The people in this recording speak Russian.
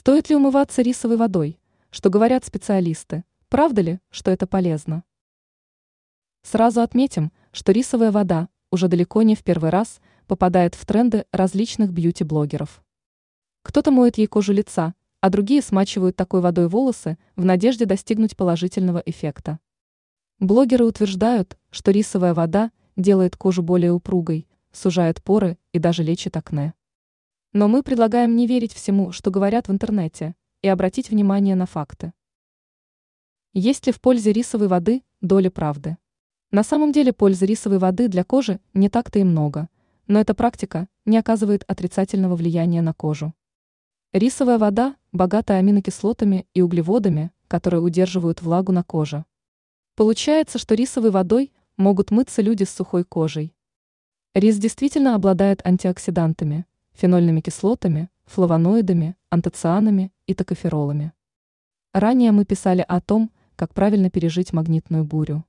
Стоит ли умываться рисовой водой? Что говорят специалисты? Правда ли, что это полезно? Сразу отметим, что рисовая вода уже далеко не в первый раз попадает в тренды различных бьюти-блогеров. Кто-то моет ей кожу лица, а другие смачивают такой водой волосы в надежде достигнуть положительного эффекта. Блогеры утверждают, что рисовая вода делает кожу более упругой, сужает поры и даже лечит акне. Но мы предлагаем не верить всему, что говорят в интернете, и обратить внимание на факты. Есть ли в пользе рисовой воды доля правды? На самом деле пользы рисовой воды для кожи не так-то и много, но эта практика не оказывает отрицательного влияния на кожу. Рисовая вода богата аминокислотами и углеводами, которые удерживают влагу на коже. Получается, что рисовой водой могут мыться люди с сухой кожей. Рис действительно обладает антиоксидантами, фенольными кислотами, флавоноидами, антоцианами и токоферолами. Ранее мы писали о том, как правильно пережить магнитную бурю.